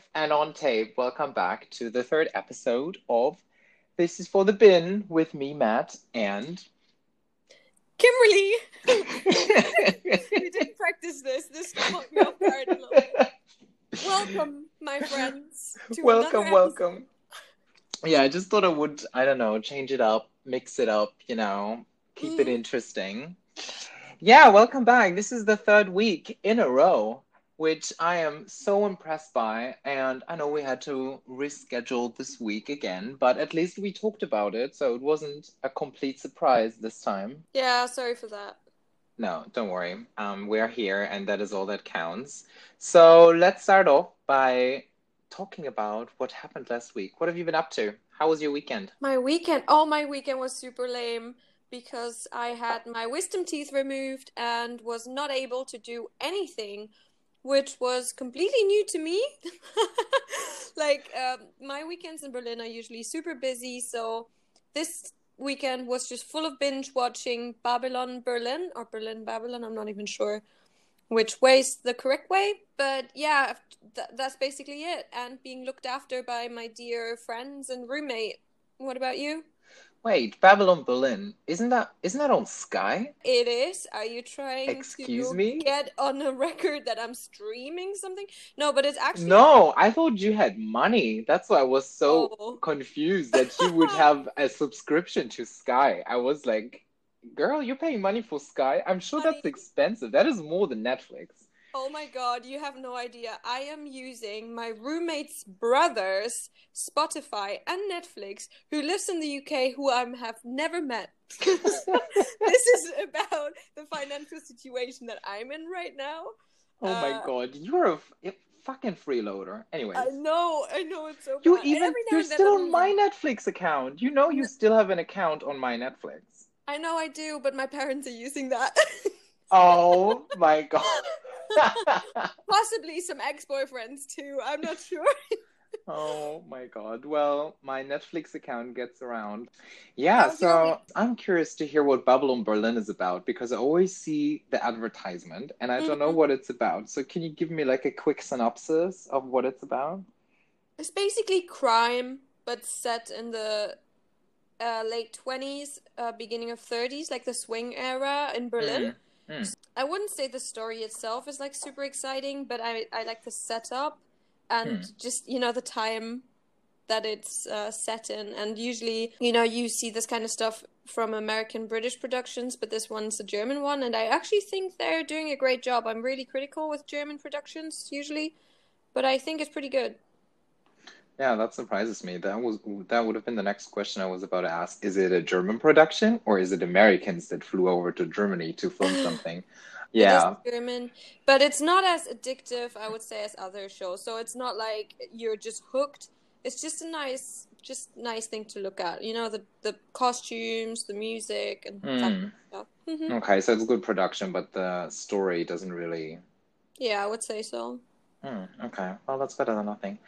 live and on tape. Welcome back to the third episode of This is for the Bin with me, Matt, and Kimberly. we didn't practice this. This caught me off guard a little bit. Welcome, my friends. to welcome, welcome. Yeah, I just thought I would, I don't know, change it up, mix it up, you know, keep it Mm. interesting. Yeah, welcome back. This is the third week in a row, which I am so impressed by. And I know we had to reschedule this week again, but at least we talked about it, so it wasn't a complete surprise this time. Yeah, sorry for that. No, don't worry. Um, we're here, and that is all that counts. So let's start off by talking about what happened last week. What have you been up to? How was your weekend? My weekend, oh, my weekend was super lame because I had my wisdom teeth removed and was not able to do anything, which was completely new to me. Like, um, my weekends in Berlin are usually super busy, so this weekend was just full of binge watching Babylon Berlin or Berlin Babylon. I'm not even sure which way's the correct way, but yeah, th- that's basically it. And being looked after by my dear friends and roommate. What about you? Wait, Babylon Berlin. Isn't that isn't that on Sky? It is. Are you trying Excuse to me? get on a record that I'm streaming something? No, but it's actually No, I thought you had money. That's why I was so Oh. confused that you would have a subscription to Sky. I was like, girl, you're paying money for Sky? I'm sure that's expensive. That is more than Netflix. Oh my god, you have no idea. I am using my roommate's brother's Spotify and Netflix, who lives in the UK, who I have never met. this is about the financial situation that I'm in right now. Oh my Uh, god, you're a, f- fucking freeloader. Anyway, I know, I know it's so you bad. Even you're still on my Netflix account. You know you still have an account on my Netflix. I know I do, but my parents are using that. Oh my god. Possibly some ex-boyfriends too. I'm not sure. Oh my god. Well, my Netflix account gets around. Yeah, your so I'm curious to hear what Babylon Berlin is about because I always see the advertisement and I don't know Mhm. what it's about. So can you give me like a quick synopsis of what it's about? It's basically crime, but set in the uh, late 20s, uh, beginning of 30s, like the swing era in Berlin. Mm, mm. I wouldn't say the story itself is like super exciting, but I, I like the setup and Hmm. just, you know, the time that it's uh, set in. And usually, you know, you see this kind of stuff from American British productions, but this one's a German one. And I actually think they're doing a great job. I'm really critical with German productions usually, but I think it's pretty good. Yeah, that surprises me. That was that would have been the next question I was about to ask. Is it a German production or is it Americans that flew over to Germany to film something? Yeah. German, but it's not as addictive, I would say, as other shows. So it's not like you're just hooked. It's just a nice, just nice thing to look at. You know, the the costumes, the music, and of stuff. hmm Okay, so it's a good production, but the story doesn't really Yeah, I would say so. Hmm, okay, well, that's better than nothing.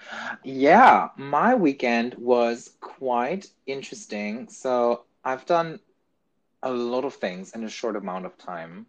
Yeah, my weekend was quite interesting. So I've done a lot of things in a short amount of time.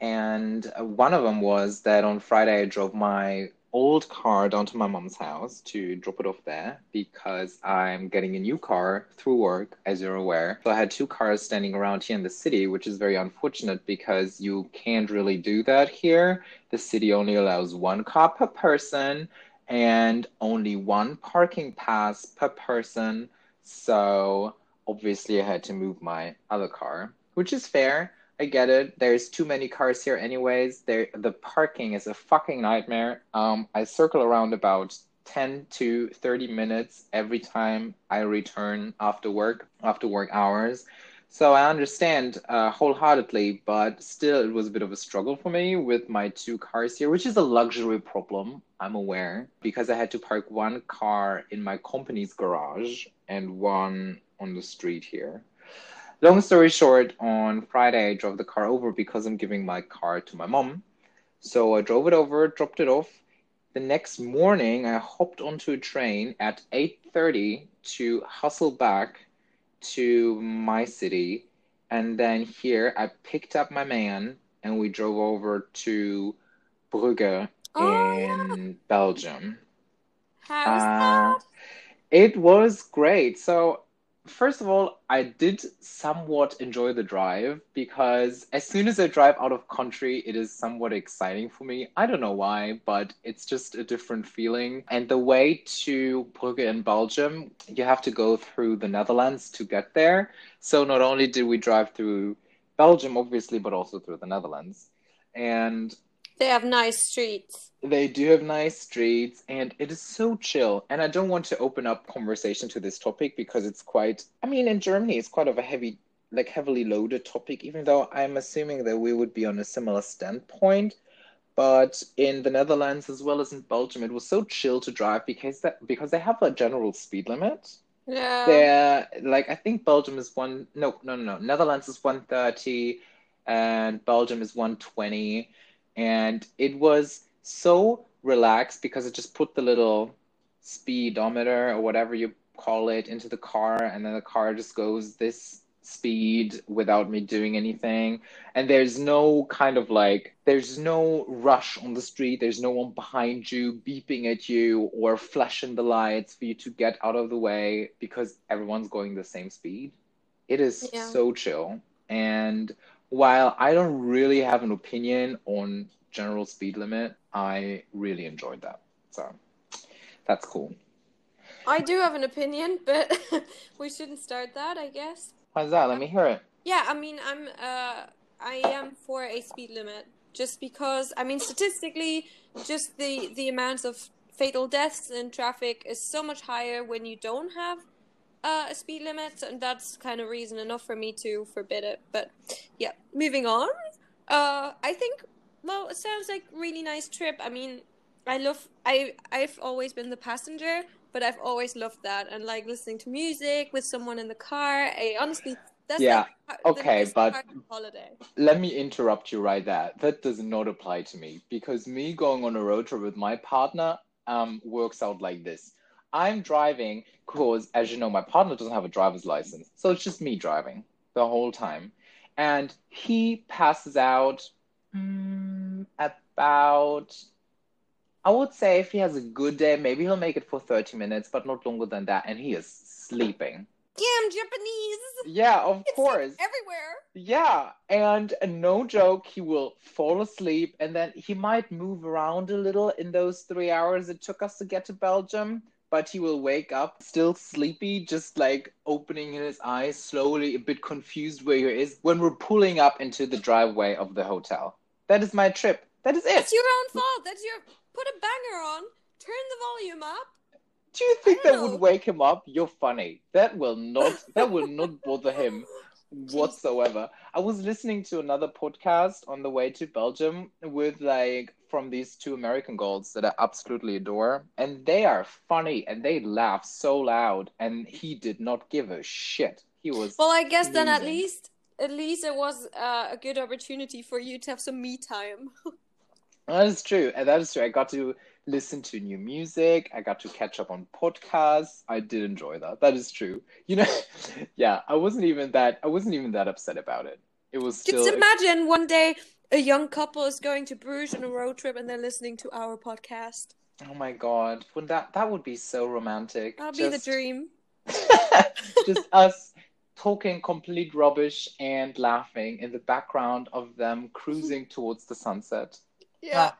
And one of them was that on Friday I drove my old car down to my mom's house to drop it off there because I'm getting a new car through work, as you're aware. So I had two cars standing around here in the city, which is very unfortunate because you can't really do that here. The city only allows one car per person and only one parking pass per person. So obviously, I had to move my other car, which is fair. I get it. There's too many cars here, anyways. There, the parking is a fucking nightmare. Um, I circle around about 10 to 30 minutes every time I return after work, after work hours. So I understand uh, wholeheartedly, but still, it was a bit of a struggle for me with my two cars here, which is a luxury problem, I'm aware, because I had to park one car in my company's garage and one on the street here. Long story short, on Friday, I drove the car over because I'm giving my car to my mom. So I drove it over, dropped it off. The next morning, I hopped onto a train at 8:30 to hustle back to my city. And then here, I picked up my man and we drove over to Brugge Oh, yeah. in Belgium. How's Uh, that? It was great. So, first of all, I did somewhat enjoy the drive because as soon as I drive out of country, it is somewhat exciting for me. I don't know why, but it's just a different feeling. And the way to Brugge in Belgium, you have to go through the Netherlands to get there. So, not only did we drive through Belgium, obviously, but also through the Netherlands. And They have nice streets. they do have nice streets and it is so chill. And I don't want to open up conversation to this topic because it's quite, I mean, in Germany, it's quite of a heavy, like heavily loaded topic, even though I'm assuming that we would be on a similar standpoint. But in the Netherlands as well as in Belgium, it was so chill to drive because that because they have a general speed limit. Yeah. They're like I think Belgium is one no no no no Netherlands is 130 and Belgium is 120 and it was so relaxed because it just put the little speedometer or whatever you call it into the car and then the car just goes this speed without me doing anything. And there's no kind of like there's no rush on the street. There's no one behind you beeping at you or flashing the lights for you to get out of the way because everyone's going the same speed. It is Yeah. so chill. And while i don't really have an opinion on general speed limit i really enjoyed that. So that's cool. I do have an opinion, but we shouldn't start that, I guess. how's that? Let me hear it. Yeah, I mean, I'm uh, I am for a speed limit just because I mean, statistically, just the the amounts of fatal deaths in traffic is so much higher when you don't have uh, a speed limit, and that's kind of reason enough for me to forbid it. But yeah, moving on. Uh, I think well, it sounds like really nice trip. I mean, I love I I've always been the passenger, but I've always loved that and like listening to music with someone in the car. I honestly that's Yeah, like okay, but- holiday. let me interrupt you right there. That does not apply to me because me going on a road trip with my partner um, works out like this. I'm driving because, as you know, my partner doesn't have a driver's license. So it's just me driving the whole time. And he passes out mm, about, I would say, if he has a good day, maybe he'll make it for 30 minutes, but not longer than that. And he is sleeping. Yeah, I'm Japanese. Yeah, of It's course. everywhere. Yeah, and no joke, he will fall asleep and then he might move around a little in those three hours it took us to get to Belgium, but he will wake up still sleepy, just like opening his eyes slowly, a bit confused where he is when we're pulling up into the driveway of the hotel. That is my trip. That is it. It's your own fault. That's your put a banger on. Turn the volume up. Do you think that know. would wake him up? You're funny. That will not that will not bother him whatsoever. I was listening to another podcast on the way to Belgium with like from these two American girls that I absolutely adore, and they are funny and they laugh so loud, and he did not give a shit. He was Well, I guess then at least at least it was uh, a good opportunity for you to have some me time. That is true, and that is true. I got to listen to new music. I got to catch up on podcasts. I did enjoy that. That is true. You know, yeah, I wasn't even that. I wasn't even that upset about it. It was still. Just imagine one day a young couple is going to Bruges on a road trip and they're listening to our podcast. Oh my god, Wouldn't that that would be so romantic. That'll be the dream. just us talking complete rubbish and laughing in the background of them cruising towards the sunset. Yeah. Ah,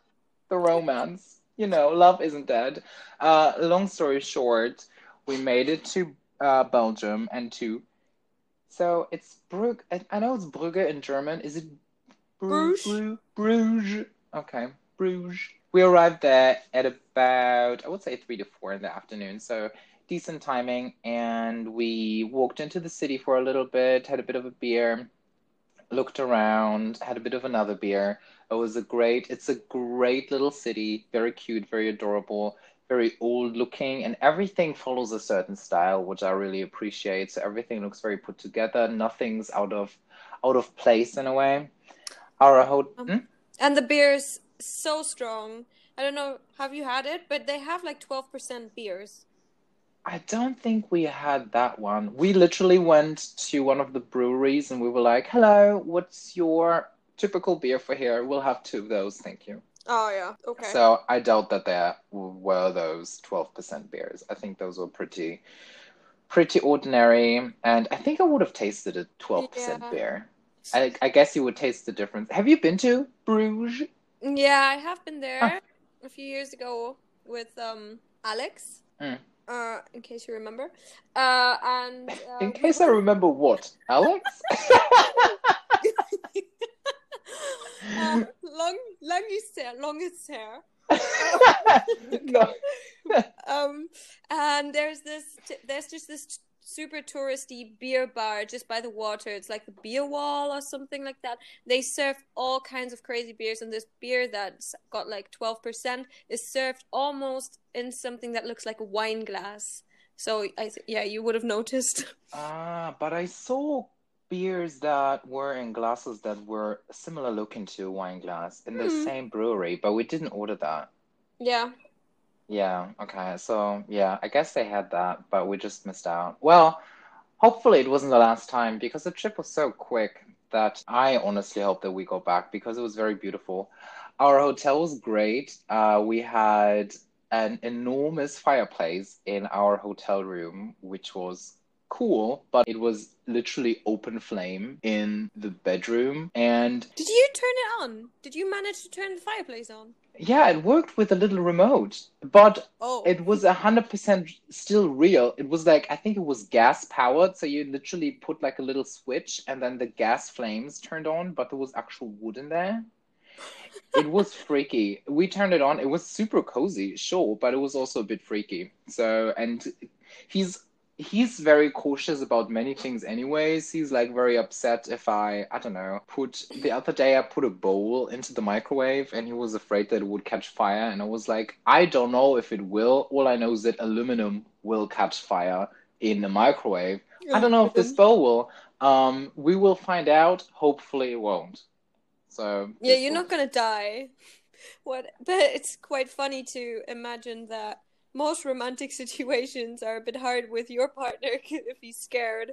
the romance. You know, love isn't dead. Uh, long story short, we made it to uh, Belgium and to. So it's Brugge. I- I know it's Brugge in German. Is it Bru- Bruges? Bruges. Okay, Bruges. We arrived there at about, I would say, three to four in the afternoon. So decent timing. And we walked into the city for a little bit, had a bit of a beer, looked around, had a bit of another beer. It was a great, it's a great little city, very cute, very adorable, very old looking, and everything follows a certain style, which I really appreciate. So everything looks very put together. Nothing's out of out of place in a way. Our ho- Um, Hmm? And the beer is so strong. I don't know, have you had it? But they have like 12% beers. I don't think we had that one. We literally went to one of the breweries and we were like, "Hello, what's your typical beer for here? We'll have two of those, thank you." Oh yeah. Okay. So I doubt that there were those 12% beers. I think those were pretty pretty ordinary and I think I would have tasted a 12% beer. I, I guess you would taste the difference. Have you been to Bruges? Yeah, I have been there Ah. a few years ago with um Alex. Mm. Uh, in case you remember. Uh, and uh, In case I remember what, Alex? uh, long, longest hair, longest hair. no. Um, and there's this, there's just this super touristy beer bar just by the water. It's like the beer wall or something like that. They serve all kinds of crazy beers, and this beer that's got like 12% is served almost in something that looks like a wine glass. So I th- yeah, you would have noticed. Ah, but I saw beers that were in glasses that were similar looking to a wine glass in the Hmm. same brewery, but we didn't order that. Yeah. Yeah, okay. So, yeah, I guess they had that, but we just missed out. Well, hopefully it wasn't the last time because the trip was so quick that I honestly hope that we go back because it was very beautiful. Our hotel was great. Uh, we had an enormous fireplace in our hotel room, which was cool, but it was literally open flame in the bedroom. And Did you turn it on? Did you manage to turn the fireplace on? Yeah, it worked with a little remote, but Oh. it was a hundred percent still real. It was like I think it was gas powered, so you literally put like a little switch and then the gas flames turned on, but there was actual wood in there. It was freaky. We turned it on. It was super cozy, sure, but it was also a bit freaky. So, and he's he's very cautious about many things anyways. He's like very upset if I, I don't know, put the other day I put a bowl into the microwave and he was afraid that it would catch fire and I was like, I don't know if it will. All I know is that aluminum will catch fire in the microwave. I don't know if this bowl will. Um, we will find out. Hopefully it won't. So Yeah, you're will- not gonna die. What? But it's quite funny to imagine that most romantic situations are a bit hard with your partner if he's scared.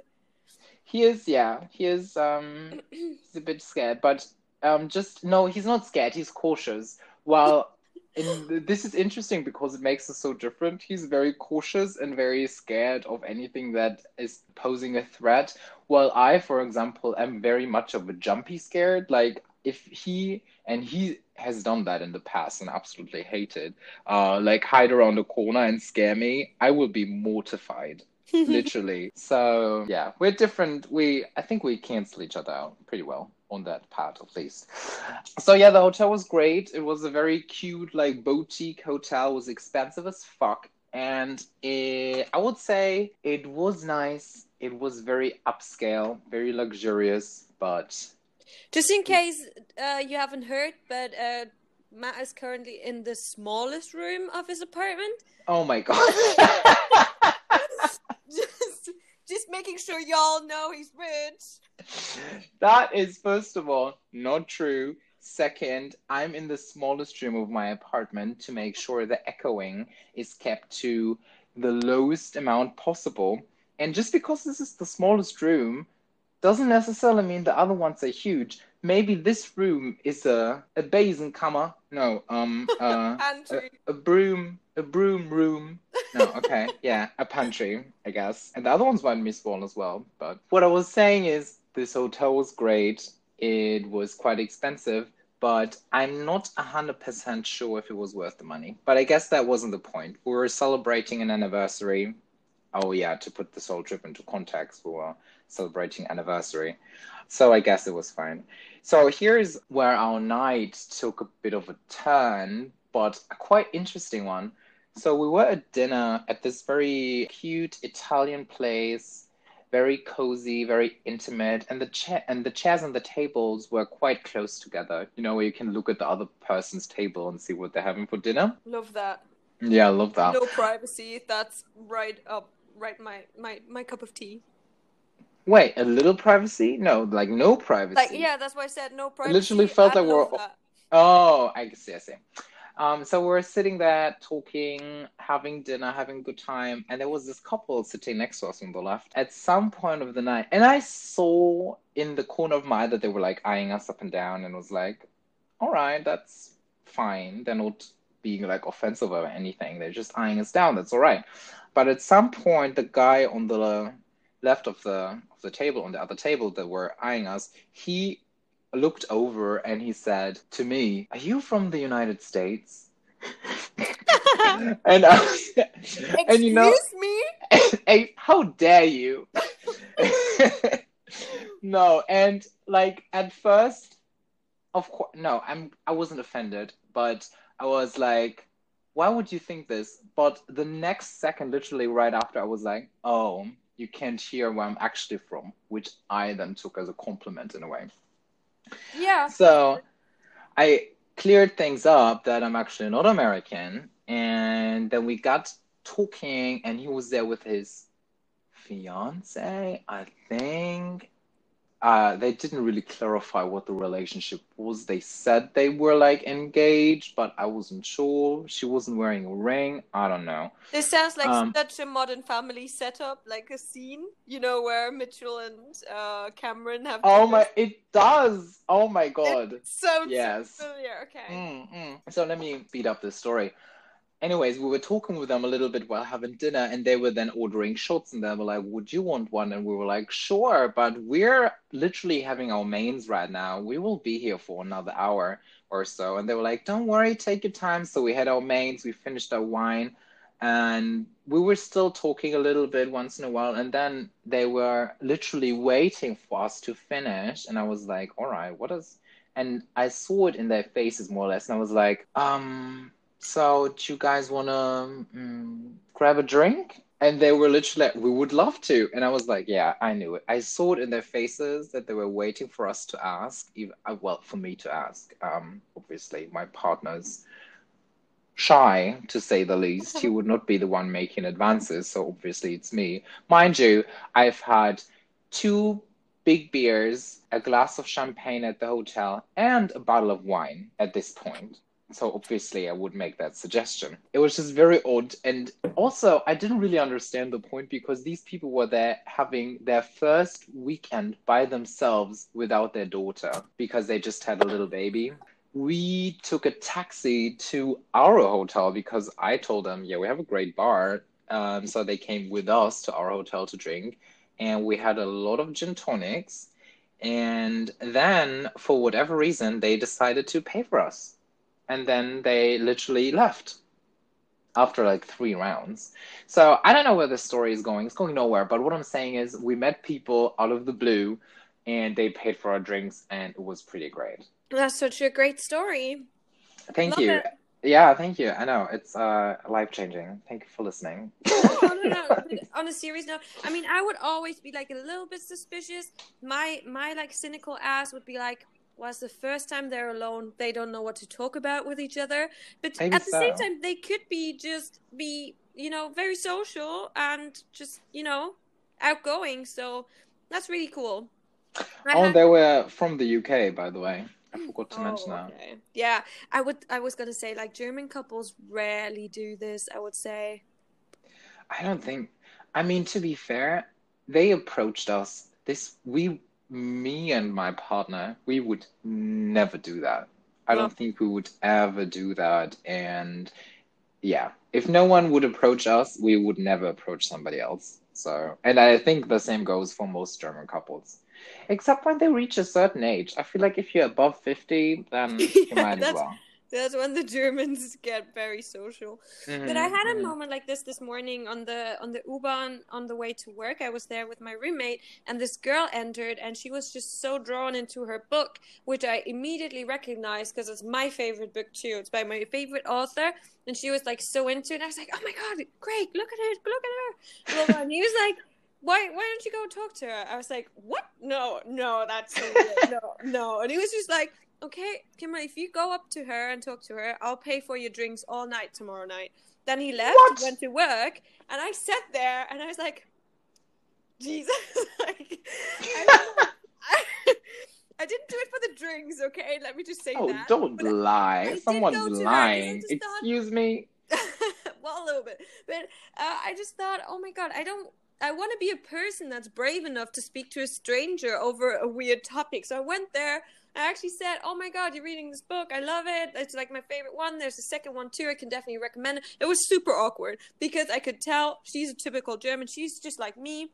He is, yeah, he is. Um, he's a bit scared, but um, just no, he's not scared. He's cautious. While in, this is interesting because it makes us so different. He's very cautious and very scared of anything that is posing a threat. While I, for example, am very much of a jumpy scared. Like if he and he has done that in the past and absolutely hated, uh, like hide around a corner and scare me, I will be mortified literally. So yeah, we're different. We I think we cancel each other out pretty well on that part at least. So yeah, the hotel was great. It was a very cute like boutique hotel. It was expensive as fuck. And it, I would say it was nice. It was very upscale, very luxurious, but Just in case uh, you haven't heard, but uh, Matt is currently in the smallest room of his apartment. oh my god. just, just making sure y'all know he's rich. that is, first of all, not true. Second, I'm in the smallest room of my apartment to make sure the echoing is kept to the lowest amount possible. And just because this is the smallest room doesn't necessarily mean the other ones are huge. Maybe this room is a a Basenkammer. No, um, uh, a, a broom, a broom room. No, okay, yeah, a pantry, I guess. And the other ones might be small as well. But what I was saying is, this hotel was great. It was quite expensive, but I'm not hundred percent sure if it was worth the money. But I guess that wasn't the point. We were celebrating an anniversary. Oh yeah, to put this whole trip into context, we were celebrating anniversary. So I guess it was fine. So here's where our night took a bit of a turn, but a quite interesting one. So we were at dinner at this very cute Italian place, very cozy, very intimate, and the chair and the chairs and the tables were quite close together. You know, where you can look at the other person's table and see what they're having for dinner. Love that. Yeah, I love that. No privacy. That's right up, right my my my cup of tea. Wait, a little privacy? No, like no privacy. Like yeah, that's why I said no privacy. literally felt I like we're- that. Oh, I see, I see. Um, so we're sitting there talking, having dinner, having a good time, and there was this couple sitting next to us on the left at some point of the night. And I saw in the corner of my eye that they were like eyeing us up and down and was like, all right, that's fine. They're not being like offensive or anything. They're just eyeing us down. That's all right. But at some point, the guy on the left of the of the table, on the other table that were eyeing us, he looked over and he said to me, "Are you from the United States?" and uh, and you know, Excuse me? hey, how dare you? no, and like at first, of course, no, I'm I wasn't offended, but I was like, why would you think this? But the next second, literally right after, I was like, oh, you can't hear where I'm actually from, which I then took as a compliment in a way. Yeah. So I cleared things up that I'm actually not American. And then we got talking, and he was there with his fiance, I think. Uh, they didn't really clarify what the relationship was. They said they were like engaged, but I wasn't sure. She wasn't wearing a ring. I don't know. This sounds like Um, such a modern family setup, like a scene, you know, where Mitchell and uh, Cameron have. Oh my, it does. Oh my God. Sounds Yes. familiar. Okay. Mm, mm. So let me speed up this story. Anyways, we were talking with them a little bit while having dinner, and they were then ordering shots, and they were like, "Would you want one?" And we were like, "Sure," but we're literally having our mains right now. We will be here for another hour or so. And they were like, "Don't worry, take your time." So we had our mains, we finished our wine, and we were still talking a little bit once in a while, and then they were literally waiting for us to finish, and I was like, "All right, what is?" And I saw it in their faces more or less, and I was like, um. So, do you guys want to mm, grab a drink? And they were literally like, we would love to. And I was like, yeah, I knew it. I saw it in their faces that they were waiting for us to ask. Even, uh, well, for me to ask. Um, obviously, my partner's shy, to say the least. He would not be the one making advances. So, obviously, it's me. Mind you, I've had two big beers, a glass of champagne at the hotel, and a bottle of wine at this point. So obviously I would make that suggestion. It was just very odd. And also I didn't really understand the point because these people were there having their first weekend by themselves without their daughter because they just had a little baby. We took a taxi to our hotel because I told them, yeah, we have a great bar. Um, so they came with us to our hotel to drink. And we had a lot of gin tonics. And then, for whatever reason, they decided to pay for us and then they literally left after like three rounds. So I don't know where the story is going. It's going nowhere. But what I'm saying is, we met people out of the blue, and they paid for our drinks, and it was pretty great. That's such a great story. Thank Love you. it. Yeah, thank you. I know it's uh, life changing. Thank you for listening. no, no, no. On a serious note, I mean, I would always be like a little bit suspicious. My my like cynical ass would be like, "Was the first time they're alone? They don't know what to talk about with each other." But Maybe at the same time, they could be just be you know very social and just you know outgoing. So that's really cool. I Oh, had- they were from the UK, by the way. I forgot to Oh, mention that. okay. Yeah, I would. I was gonna say like German couples rarely do this. I would say. I don't think. I mean, to be fair, they approached us. This we, me and my partner, we would never do that. I don't think we would ever do that. And yeah, if no one would approach us, we would never approach somebody else. So, and I think the same goes for most German couples. Except when they reach a certain age. I feel like if you're above 50, then you Yeah, might as well. That's when the Germans get very social. But I Mhm, had a mhm. moment like this this morning on the on the U-Bahn on the way to work. I was there with my roommate, and this girl entered, and she was just so drawn into her book, which I immediately recognized because it's my favorite book too. It's by my favorite author, and she was like so into it. I was like, "Oh my god, Greg, look at her, look at her!" And he was like. Why, why don't you go talk to her? I was like, what? No, no, that's so. No, no. And he was just like, okay, Kimberly, if you go up to her and talk to her, I'll pay for your drinks all night tomorrow night. Then he left, What? went to work, and I sat there and I was like, Jesus. like, I, I, I didn't do it for the drinks, okay? Let me just say Oh, that. don't But- I lie. did Someone's go to her 'cause lying. Excuse me. well, a little bit, but uh, I just thought, oh my god, I don't. I want to be a person that's brave enough to speak to a stranger over a weird topic. So I went there, I actually said, "Oh my god, you're reading this book! I love it. It's like my favorite one. There's a second one too. I can definitely recommend it." It was super awkward because I could tell she's a typical German. She's just like me.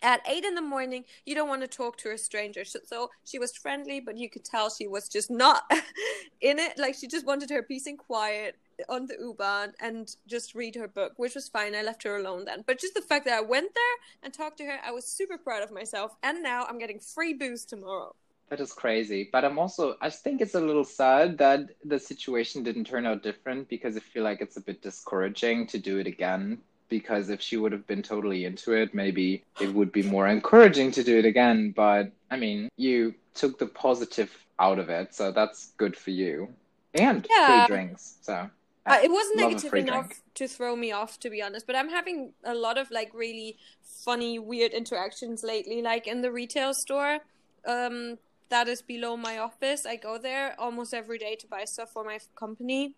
At eight in the morning, you don't want to talk to a stranger. So, she was friendly, but you could tell she was just not in it. Like she just wanted her peace and quiet on the U-Bahn and just read her book, which was fine. I left her alone then. But just the fact that I went there and talked to her, I was super proud of myself. And now I'm getting free booze tomorrow. That is crazy. But I'm also, I think it's a little sad that the situation didn't turn out different because I feel like it's a bit discouraging to do it again. Because if she would have been totally into it, maybe it would be more encouraging to do it again. But I mean, you took the positive out of it, so that's good for you. And Yeah. free drinks. So Uh, it wasn't negative enough drink. to throw me off, to be honest. But I'm having a lot of like really funny, weird interactions lately. Like in the retail store, um, that is below my office. I go there almost every day to buy stuff for my company,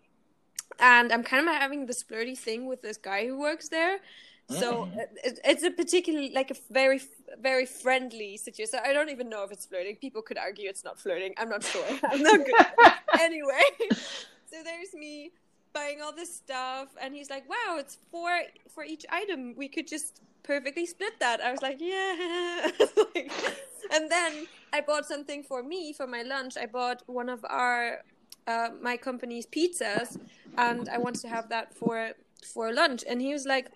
and I'm kind of having this flirty thing with this guy who works there. So Mm. it, it- it's a particularly like a very very friendly situation. I don't even know if it's flirting. People could argue it's not flirting. I'm not sure. I'm not good. anyway, so there's me buying all this stuff, and he's like, "Wow, it's four for each item. We could just perfectly split that." I was like, "Yeah." Like- and then I bought something for me for my lunch. I bought one of our uh, my company's pizzas, and I wanted to have that for for lunch. And he was like,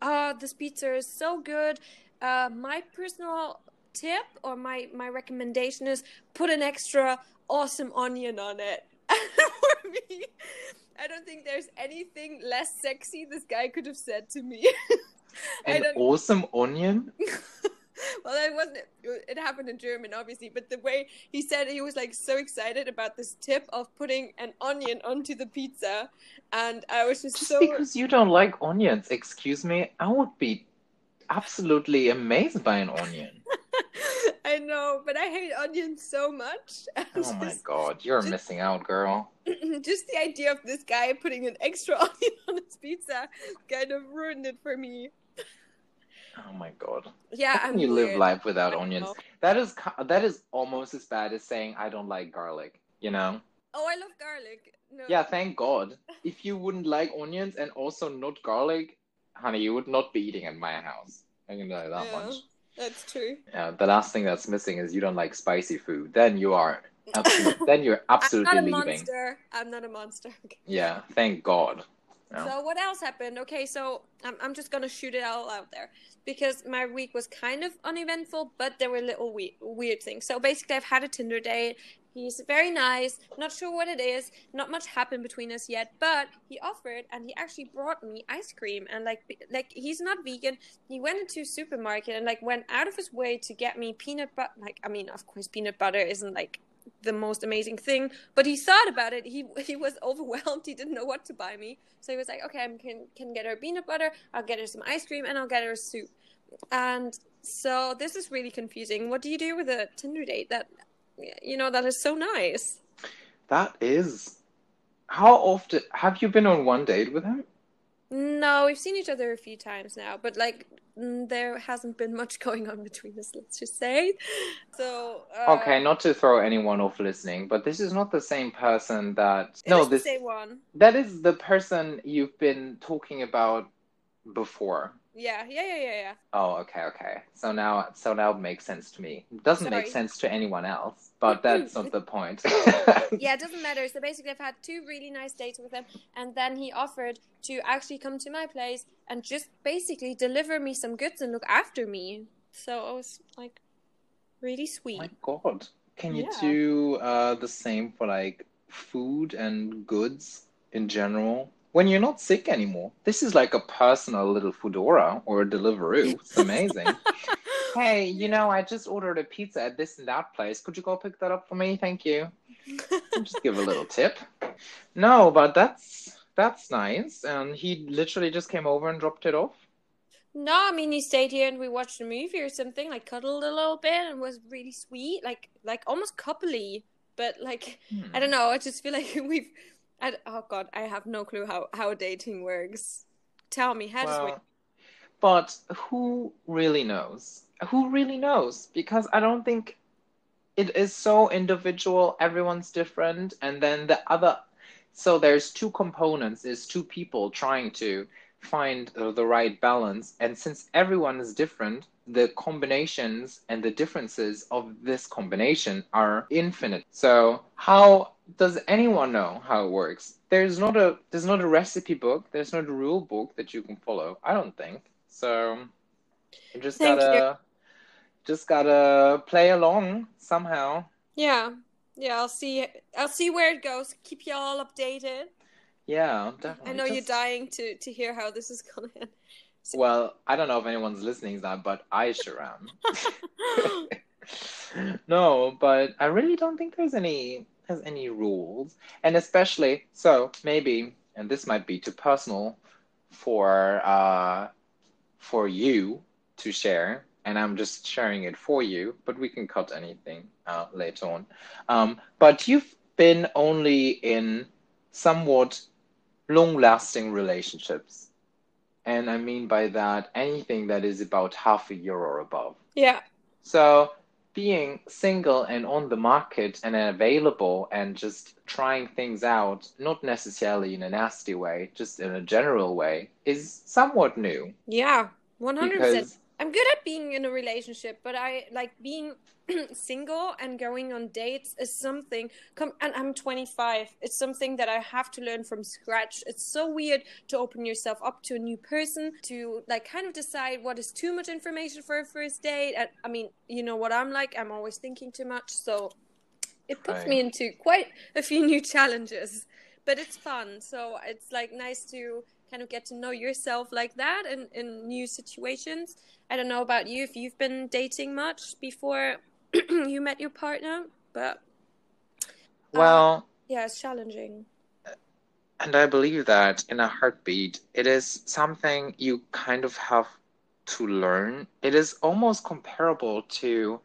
"Oh, this pizza is so good. Uh, my personal tip or my my recommendation is put an extra awesome onion on it." for me, I don't think there's anything less sexy this guy could have said to me. An awesome onion. well, it wasn't. It happened in German, obviously, but the way he said it, he was like so excited about this tip of putting an onion onto the pizza, and I was just Just so. because you don't like onions, excuse me, I would be absolutely amazed by an onion. I know, but I hate onions so much. Oh my Just- god, you're just- missing out, girl. just the idea of this guy putting an extra onion on his pizza kind of ruined it for me. Oh my god. Yeah, How I'm can you live life without onions? That is that is almost as bad as saying I don't like garlic, you know? Oh, I love garlic. No. Yeah, thank God. If you wouldn't like onions and also not garlic, honey, you would not be eating at my house. I can tell you that Yeah. much. that's true. Yeah, the last thing that's missing is you don't like spicy food. Then you are absolutely, then you're absolutely I'm not a leaving. monster. I'm not a monster. Yeah, thank God. Yeah. So oh. what else happened? Okay, so I'm I'm just gonna shoot it all out there because my week was kind of uneventful, but there were little we- weird things. So basically, I've had a Tinder date. He's very nice. Not sure what it is. Not much happened between us yet, but he offered and he actually brought me ice cream and like like he's not vegan. He went into a supermarket and like went out of his way to get me peanut butter. Like I mean, of course, peanut butter isn't like the most amazing thing, but he thought about it. He he was overwhelmed. He didn't know what to buy me, so he was like, "Okay, I can can get her peanut butter. I'll get her some ice cream, and I'll get her a soup." And so this is really confusing. What do you do with a Tinder date that you know that is so nice? That is. How often have you been on one date with him? No, we've seen each other a few times now, but like there hasn't been much going on between us. Let's just say. So uh, Okay, not to throw anyone off listening, but this is not the same person that. No, this same one. that is the person you've been talking about before. Yeah, yeah, yeah, yeah, yeah. Oh, okay, okay. So now, so now it makes sense to me. It doesn't make sense to anyone else, but that's not the point. yeah, it doesn't matter. So basically, I've had two really nice dates with him, and then he offered to actually come to my place and just basically deliver me some goods and look after me. So it was like really sweet. my God, can you Yeah. do uh, the same for like food and goods in general? When you're not sick anymore. This is like a personal little Foodora or a Deliveroo. It's amazing. hey, you know, I just ordered a pizza at this and that place. Could you go pick that up for me? Thank you. Just give a little tip. No, but that's that's nice. And he literally just came over and dropped it off. no, I mean he stayed here and we watched a movie or something, like cuddled a little bit and was really sweet, like like almost coupley. But like I hmm. don't know, I just feel like we've. I, oh God, I have no clue how how dating works. Tell me, how does it but who really knows? Who really knows? Because I don't think it is so individual, everyone's different, and then the other so there's two components, there's two people trying to find the right balance, and since everyone is different, the combinations and the differences of this combination are infinite. So how does anyone know how it works? There's not a there's not a recipe book, there's not a rule book that you can follow. I don't think. So you just Thank gotta you. just gotta play along somehow. Yeah. Yeah, I'll see I'll see where it goes. Keep you all updated. Yeah, definitely. I know you're dying to to hear how this is gonna end. Well, I don't know if anyone's listening to that, but I sure am. no, but I really don't think there's any there's any rules, and especially so maybe, and this might be too personal for uh for you to share, and I'm just sharing it for you, but we can cut anything out later on. Um, but you've been only in somewhat long-lasting relationships. And I mean by that anything that is about half a year or above. yeah. So being single and on the market and available and just trying things out, not necessarily in a nasty way, just in a general way, is somewhat new. Yeah. One hundred percent. Because I'm good at being in a relationship, but I like being single and going on dates is something. Come, and I'm 25. It's something that I have to learn from scratch. It's so weird to open yourself up to a new person, to like kind of decide what is too much information for a first date. And I mean, you know what I'm like. I'm always thinking too much, so it puts Right. me into quite a few new challenges. But it's fun, so it's like nice to kind of get to know yourself like that in, in new situations. I don't know about you if you've been dating much before you met your partner, but uh, well, yeah, it's challenging. And I believe that in a heartbeat, it is something you kind of have to learn. It is almost comparable to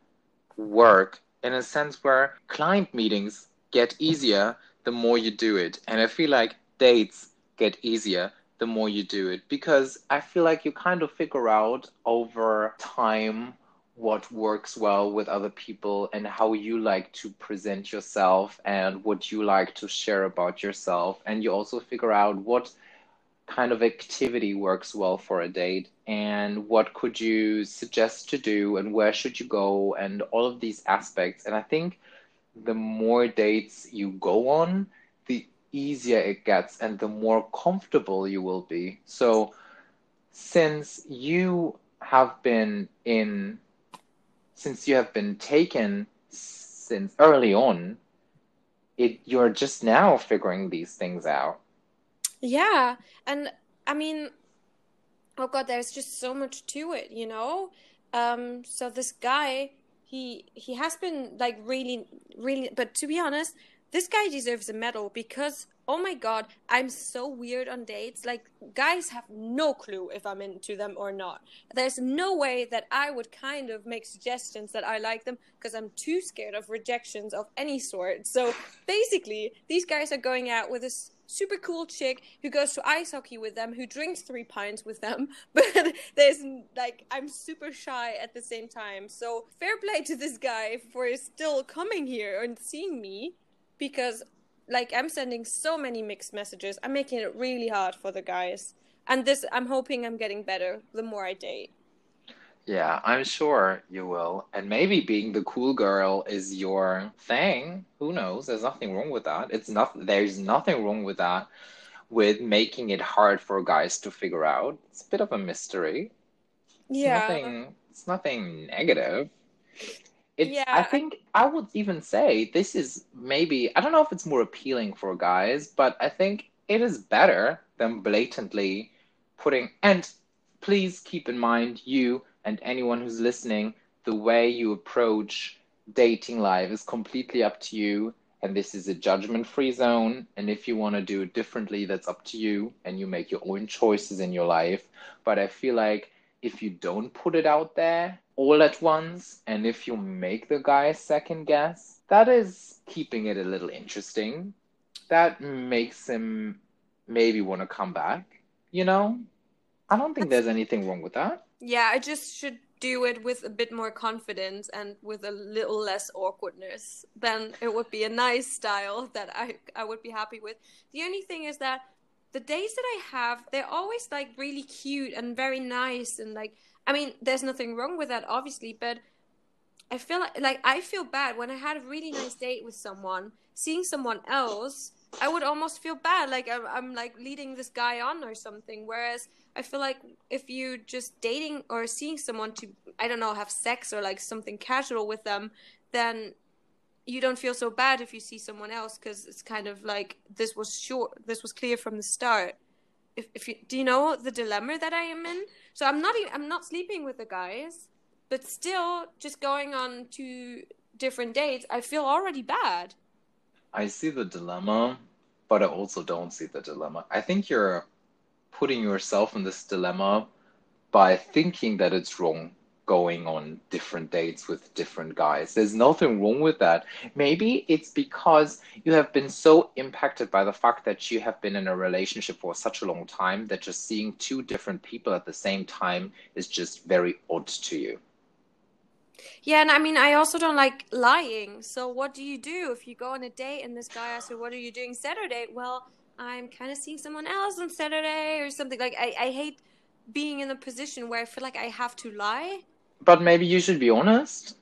work in a sense where client meetings get easier the more you do it. And I feel like dates get easier the more you do it because I feel like you kind of figure out over time what works well with other people and how you like to present yourself and what you like to share about yourself. And you also figure out what kind of activity works well for a date and what could you suggest to do and where should you go and all of these aspects. And I think the more dates you go on, easier it gets and the more comfortable you will be. So since you have been in since you have been taken since early on, it you're just now figuring these things out. Yeah, and I mean, oh God, there's just so much to it, you know? Um, so this guy, he he has been like really, really, but to be honest, this guy deserves a medal because oh my God, I'm so weird on dates. Like guys have no clue if I'm into them or not. There's no way that I would kind of make suggestions that I like them because I'm too scared of rejections of any sort. So basically, these guys are going out with this super cool chick who goes to ice hockey with them, who drinks three pints with them, but there's like I'm super shy at the same time. So fair play to this guy for still coming here and seeing me because like I'm sending so many mixed messages. I'm making it really hard for the guys. And this I'm hoping I'm getting better the more I date. Yeah, I'm sure you will. And maybe being the cool girl is your thing. Who knows? There's nothing wrong with that. It's not, there's nothing wrong with that, with making it hard for guys to figure out. It's a bit of a mystery. It's Yeah. nothing, it's nothing negative. It's, Yeah, I I- think I would even say this is maybe, I don't know if it's more appealing for guys, but I think it is better than blatantly putting, and please keep in mind, you and anyone who's listening, the way you approach dating life is completely up to you. And this is a judgment free zone. And if you want to do it differently, that's up to you. And you make your own choices in your life. But I feel like if you don't put it out there all at once, and if you make the guy second guess, that is keeping it a little interesting. That makes him maybe want to come back, you know? I don't think there's anything wrong with that. Yeah, I just should do it with a bit more confidence and with a little less awkwardness, then it would be a nice style that I I would be happy with. The only thing is that the days that I have, they're always like really cute and very nice and like I mean, there's nothing wrong with that obviously, but I feel like, like I feel bad. When I had a really nice date with someone, seeing someone else, I would almost feel bad. Like I'm, I'm like leading this guy on or something. Whereas I feel like if you just dating or seeing someone to I don't know have sex or like something casual with them then you don't feel so bad if you see someone else because it's kind of like this was sure this was clear from the start if, if you do you know the dilemma that i am in? So i'm not i'm not sleeping with the guys but still just going on to different dates i feel already bad. I see the dilemma but i also don't see the dilemma. I think you're putting yourself in this dilemma by thinking that it's wrong going on different dates with different guys. There's nothing wrong with that. Maybe it's because you have been so impacted by the fact that you have been in a relationship for such a long time that just seeing two different people at the same time is just very odd to you. Yeah, and I mean, I also don't like lying. So, what do you do if you go on a date and this guy asks you, What are you doing Saturday? Well, I'm kind of seeing someone else on Saturday or something. Like, I, I hate being in a position where I feel like I have to lie but maybe you should be honest.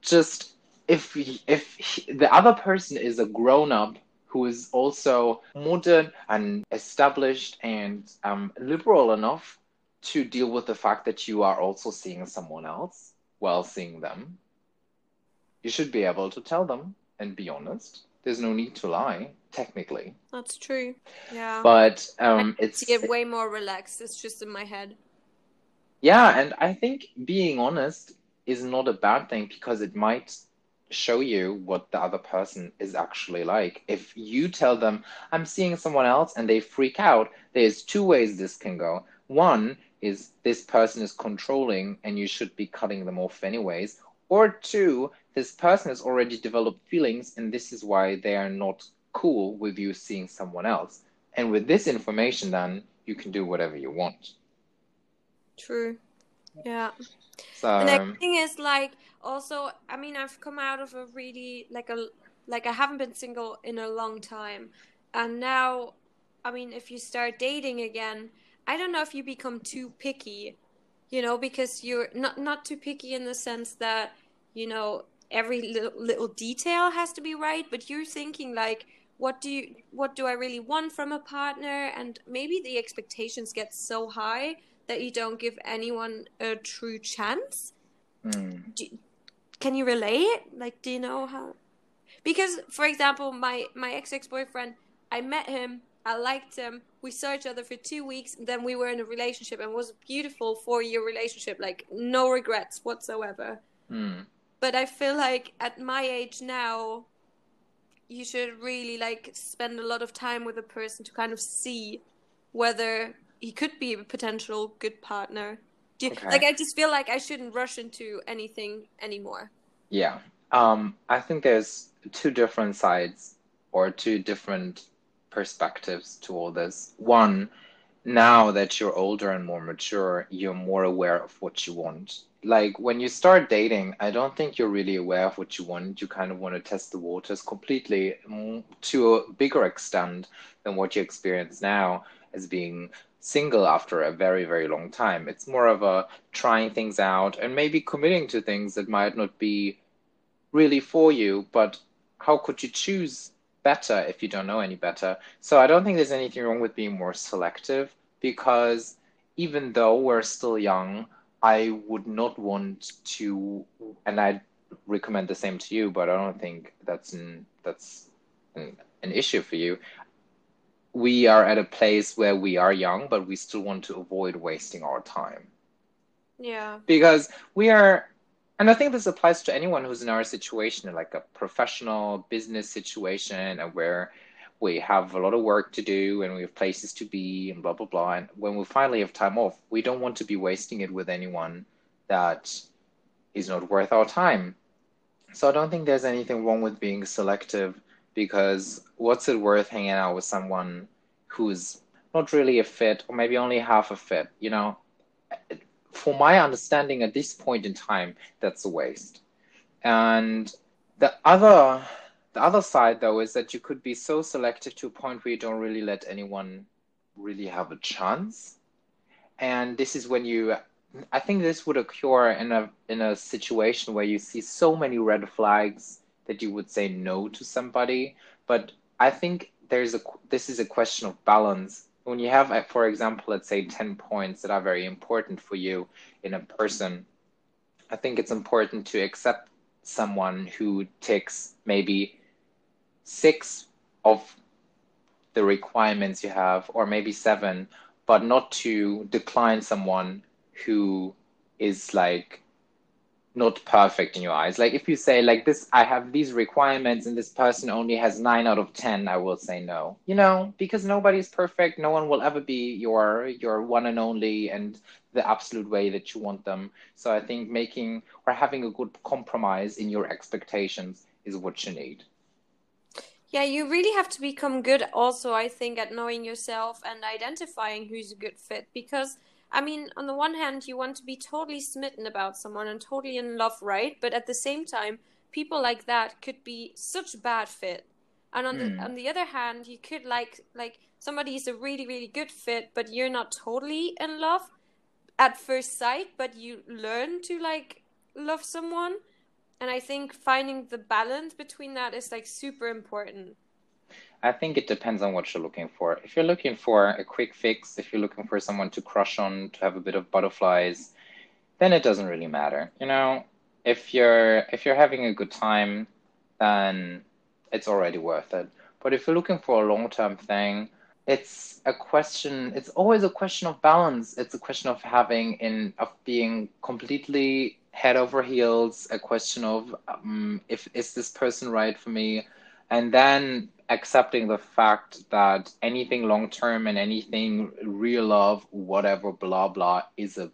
Just if if he, the other person is a grown up who is also modern and established and um, liberal enough to deal with the fact that you are also seeing someone else while seeing them, you should be able to tell them and be honest. There's no need to lie, technically. That's true. Yeah. But um, it's get way more relaxed. It's just in my head. Yeah, and I think being honest is not a bad thing because it might show you what the other person is actually like. If you tell them, I'm seeing someone else, and they freak out, there's two ways this can go. One is this person is controlling and you should be cutting them off anyways. Or two, this person has already developed feelings and this is why they are not cool with you seeing someone else. And with this information, then you can do whatever you want. True. Yeah. So the next thing is like also I mean I've come out of a really like a like I haven't been single in a long time. And now I mean if you start dating again, I don't know if you become too picky, you know, because you're not not too picky in the sense that, you know, every little, little detail has to be right, but you're thinking like what do you what do I really want from a partner and maybe the expectations get so high that you don't give anyone a true chance. Mm. Do, can you relate? Like, do you know how? Because, for example, my my ex ex boyfriend, I met him, I liked him, we saw each other for two weeks, then we were in a relationship, and it was a beautiful four year relationship, like no regrets whatsoever. Mm. But I feel like at my age now, you should really like spend a lot of time with a person to kind of see whether he could be a potential good partner. You, okay. Like I just feel like I shouldn't rush into anything anymore. Yeah. Um, I think there's two different sides or two different perspectives to all this. One, now that you're older and more mature, you're more aware of what you want. Like when you start dating, I don't think you're really aware of what you want. You kind of want to test the waters completely mm, to a bigger extent than what you experience now as being single after a very, very long time. It's more of a trying things out and maybe committing to things that might not be really for you, but how could you choose better if you don't know any better? So I don't think there's anything wrong with being more selective because even though we're still young, I would not want to, and I recommend the same to you, but I don't think that's an, that's an, an issue for you we are at a place where we are young, but we still want to avoid wasting our time. Yeah. Because we are, and I think this applies to anyone who's in our situation, like a professional business situation, and where we have a lot of work to do and we have places to be and blah blah blah. And when we finally have time off, we don't want to be wasting it with anyone that is not worth our time. So I don't think there's anything wrong with being selective because what's it worth hanging out with someone who's not really a fit or maybe only half a fit you know for my understanding at this point in time, that's a waste. And the other the other side though is that you could be so selective to a point where you don't really let anyone really have a chance. And this is when you I think this would occur in a in a situation where you see so many red flags that you would say no to somebody. But I think there's a this is a question of balance. When you have, for example, let's say ten points that are very important for you in a person, I think it's important to accept someone who ticks maybe six of the requirements you have, or maybe seven, but not to decline someone who is like not perfect in your eyes. Like if you say like this, I have these requirements and this person only has nine out of 10, I will say no, you know, because nobody's perfect. No one will ever be your, your one and only and the absolute way that you want them. So I think making or having a good compromise in your expectations is what you need. Yeah, you really have to become good also, I think, at knowing yourself and identifying who's a good fit because I mean, on the one hand, you want to be totally smitten about someone and totally in love, right? But at the same time, people like that could be such a bad fit. And on mm. the on the other hand, you could like like somebody is a really really good fit, but you're not totally in love at first sight, but you learn to like love someone. And I think finding the balance between that is like super important. I think it depends on what you're looking for. If you're looking for a quick fix, if you're looking for someone to crush on, to have a bit of butterflies, then it doesn't really matter. You know, if you're if you're having a good time, then it's already worth it. But if you're looking for a long-term thing, it's a question it's always a question of balance. It's a question of having in of being completely head over heels, a question of um, if is this person right for me? And then accepting the fact that anything long term and anything real love, whatever, blah blah, is a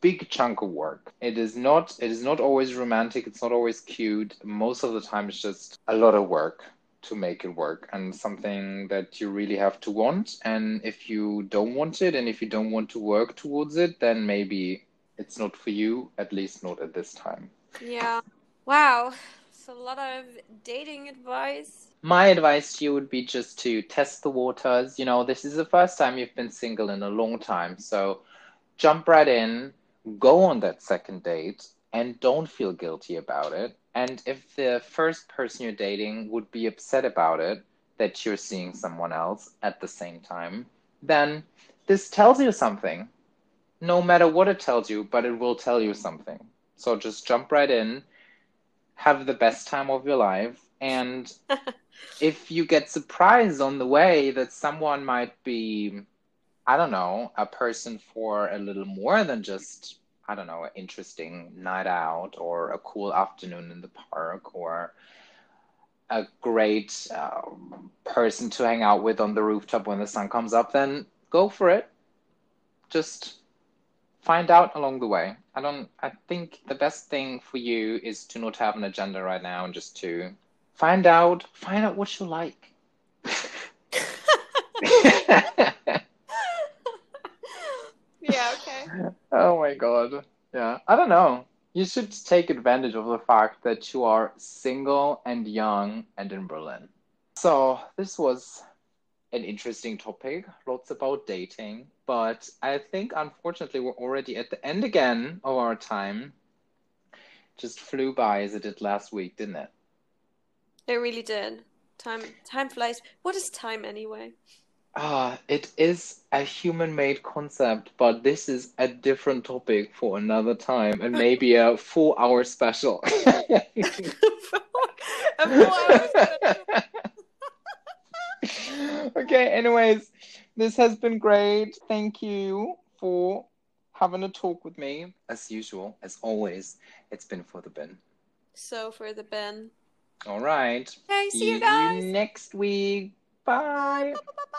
big chunk of work. It is not it is not always romantic, it's not always cute. Most of the time it's just a lot of work to make it work and something that you really have to want. And if you don't want it and if you don't want to work towards it, then maybe it's not for you, at least not at this time. Yeah. Wow. A lot of dating advice my advice to you would be just to test the waters. You know, this is the first time you've been single in a long time. So jump right in, go on that second date, and don't feel guilty about it. And if the first person you're dating would be upset about it, that you're seeing someone else at the same time, then this tells you something. No matter what it tells you, but it will tell you something. So just jump right in, have the best time of your life, and if you get surprised on the way that someone might be, I don't know, a person for a little more than just, I don't know, an interesting night out or a cool afternoon in the park or a great uh, person to hang out with on the rooftop when the sun comes up, then go for it. Just find out along the way. I don't I think the best thing for you is to not have an agenda right now and just to find out find out what you like. Yeah okay. Oh my god. Yeah. I don't know. You should take advantage of the fact that you are single and young and in berlin. So this was an interesting topic. Lots about dating but i think unfortunately we're already at the end again of our time just flew by as it did last week didn't it it really did. Time time flies. What is time anyway? Ah, it is a human-made concept, but this is a different topic for another time, and maybe a four-hour special. a four-hour special. okay. Anyways, this has been great. Thank you for having a talk with me. As usual, as always, it's been for the bin. So for the bin. All right. Hey, see, see you guys you next week. Bye. Bye. bye, bye, bye